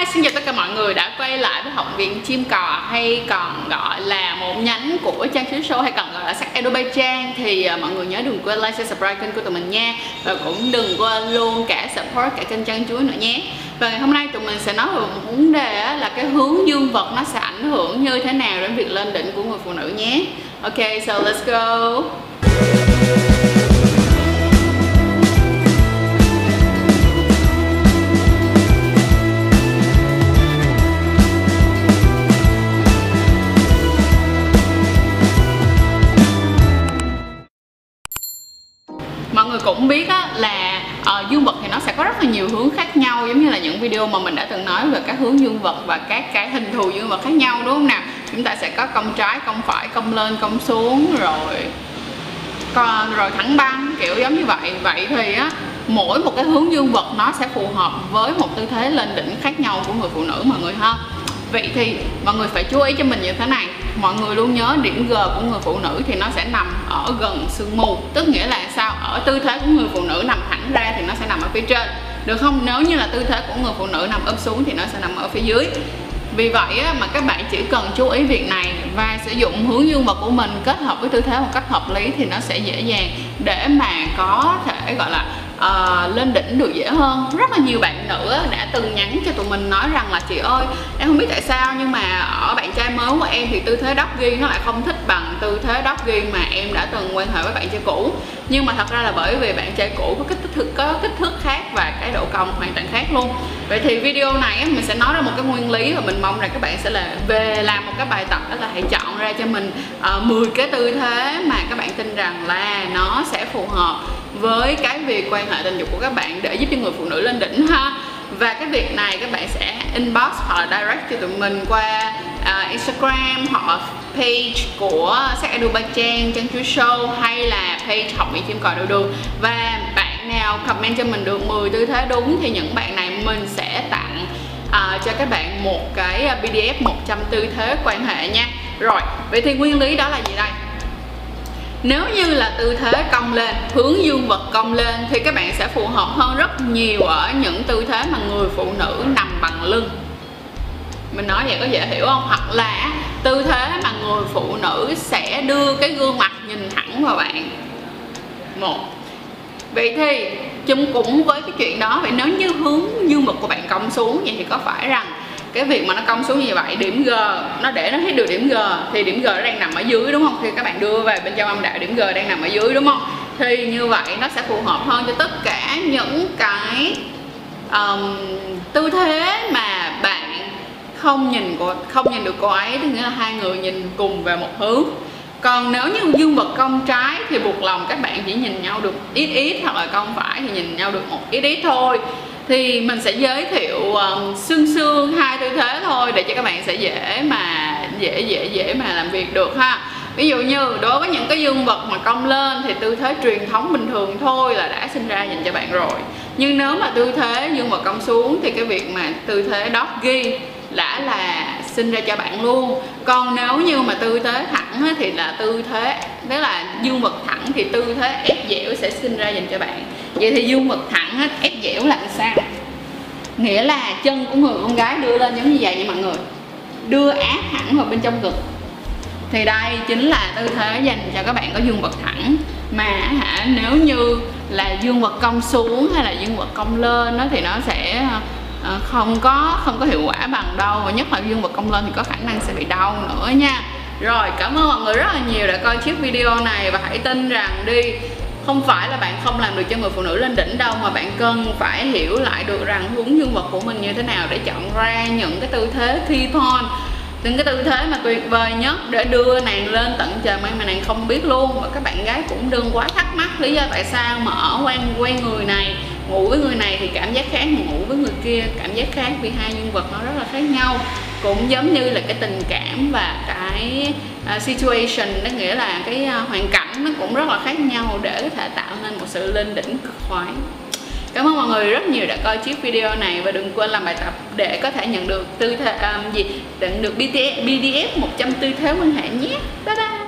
Hi, xin chào tất cả mọi người đã quay lại với Học viện Chim Cò. Hay còn gọi là một nhánh của Trang Chiếu Show hay còn gọi là sắc Edo Bay Trang. Thì uh, mọi người nhớ đừng quên like, share, subscribe kênh của tụi mình nha. Và cũng đừng quên luôn cả support cả kênh Trang Chuối nữa nhé. Và ngày hôm nay tụi mình sẽ nói về một vấn đề là cái hướng dương vật nó sẽ ảnh hưởng như thế nào đến việc lên đỉnh của người phụ nữ nhé. Ok, so let's go. Biết á, là uh, dương vật thì nó sẽ có rất là nhiều hướng khác nhau giống như là những video mà mình đã từng nói về các hướng dương vật và các cái hình thù dương vật khác nhau đúng không nào? Chúng ta sẽ có cong trái cong phải cong lên cong xuống rồi còn rồi thẳng băng kiểu giống như vậy. Vậy thì á mỗi một cái hướng dương vật nó sẽ phù hợp với một tư thế lên đỉnh khác nhau của người phụ nữ mọi người ha. Vậy thì mọi người phải chú ý cho mình như thế này. Mọi người luôn nhớ điểm G của người phụ nữ thì nó sẽ nằm ở gần sương mù Tức nghĩa là sao? Ở tư thế của người phụ nữ nằm thẳng ra thì nó sẽ nằm ở phía trên Được không? Nếu như là tư thế của người phụ nữ nằm ấp xuống thì nó sẽ nằm ở phía dưới vì vậy á, mà các bạn chỉ cần chú ý việc này và sử dụng hướng dương vật của mình kết hợp với tư thế một cách hợp lý thì nó sẽ dễ dàng để mà có thể gọi là uh, lên đỉnh được dễ hơn. Rất là nhiều bạn nữ đã từng nhắn cho tụi mình nói rằng là chị ơi em không biết tại sao nhưng mà ở bạn trai mới của em thì tư thế doggy nó lại không thích bằng tư thế doggy mà em đã từng quan hệ với bạn trai cũ. Nhưng mà thật ra là bởi vì bạn trai cũ có kích thước có kích thước khác và cái độ cong hoàn toàn khác luôn. Vậy thì video này mình sẽ nói ra một cái nguyên lý và mình mong rằng các bạn sẽ là về làm một cái bài tập đó là hãy chọn ra cho mình ờ, uh, 10 cái tư thế mà các bạn tin rằng là nó sẽ phù hợp với cái việc quan hệ tình dục của các bạn để giúp cho người phụ nữ lên đỉnh ha và cái việc này các bạn sẽ inbox hoặc là direct cho tụi mình qua uh, Instagram hoặc là page của sắc Edu Ba Trang, Trang Chuối Show hay là page học viện chim còi đu đu. Và bạn nào comment cho mình được 10 tư thế đúng thì những bạn này mình sẽ tặng uh, cho các bạn một cái à, PDF 100 tư thế quan hệ nha. Rồi vậy thì nguyên lý đó là gì đây? Nếu như là tư thế cong lên, hướng dương vật cong lên thì các bạn sẽ phù hợp hơn rất nhiều ở những tư thế mà người phụ nữ nằm bằng lưng. Mình nói vậy có dễ hiểu không? Hoặc là tư thế mà người phụ nữ sẽ đưa cái gương mặt nhìn thẳng vào bạn. Một. Vậy thì chung cũng với cái chuyện đó, vậy nếu như hướng dương vật của bạn cong xuống vậy thì có phải rằng cái việc mà nó cong xuống như vậy điểm G nó để nó hết được điểm G thì điểm G nó đang nằm ở dưới đúng không? Khi các bạn đưa về bên trong âm đạo điểm G đang nằm ở dưới đúng không? Thì như vậy nó sẽ phù hợp hơn cho tất cả những cái um, tư thế mà bạn không nhìn của không nhìn được cô ấy. Tức nghĩa là hai người nhìn cùng về một hướng. Còn nếu như dương vật cong trái thì buộc lòng các bạn chỉ nhìn nhau được ít ít hoặc là cong phải thì nhìn nhau được một ít ít thôi thì mình sẽ giới thiệu ờ, um, xương xương hai tư thế thôi để cho các bạn sẽ dễ mà dễ dễ dễ mà làm việc được ha. Ví dụ như đối với những cái dương vật mà cong lên thì tư thế truyền thống bình thường thôi là đã sinh ra dành cho bạn rồi. Nhưng nếu mà tư thế dương vật cong xuống thì cái việc mà tư thế doggy đã là sinh ra cho bạn luôn. Còn nếu như mà tư thế thẳng thì là tư thế tức là dương vật thẳng thì tư thế ép dẻo sẽ sinh ra dành cho bạn vậy thì dương vật thẳng ép dẻo là sao? Nghĩa là chân của người con gái đưa lên giống như vậy nha mọi người. Đưa áp thẳng vào bên trong ngực. Thì đây chính là tư thế dành cho các bạn có dương vật thẳng. Mà hả, nếu như là dương vật cong xuống hay là dương vật cong lên đó thì nó sẽ ờ, không có không có hiệu quả bằng đâu. Và nhất là dương vật cong lên thì có khả năng sẽ bị đau nữa nha. Rồi, cảm ơn mọi người rất là nhiều đã coi chiếc video này. Và hãy tin rằng đi không phải là bạn không làm được cho người phụ nữ lên đỉnh đâu, mà bạn cần phải hiểu lại được rằng đúng nhân vật của mình như thế nào để chọn ra những cái tư thế thi thon, những cái tư thế mà tuyệt vời nhất để đưa nàng lên tận trời mây mà nàng không biết luôn. Và các bạn gái cũng đừng quá thắc mắc lý do tại sao mà ở quen quen người này, ngủ với người này thì cảm giác khác ngủ với người kia cảm giác khác vì hai nhân vật nó rất là khác nhau cũng giống như là cái tình cảm và cái uh, situation đó nghĩa là cái uh, hoàn cảnh nó cũng rất là khác nhau để có thể tạo nên một sự lên đỉnh cực khoái Cảm ơn mọi người rất nhiều đã coi chiếc video này và đừng quên làm bài tập để có thể nhận được tư thế um, à, gì nhận được BTS, BDF 100 tư thế quan hệ nhé. Bye bye.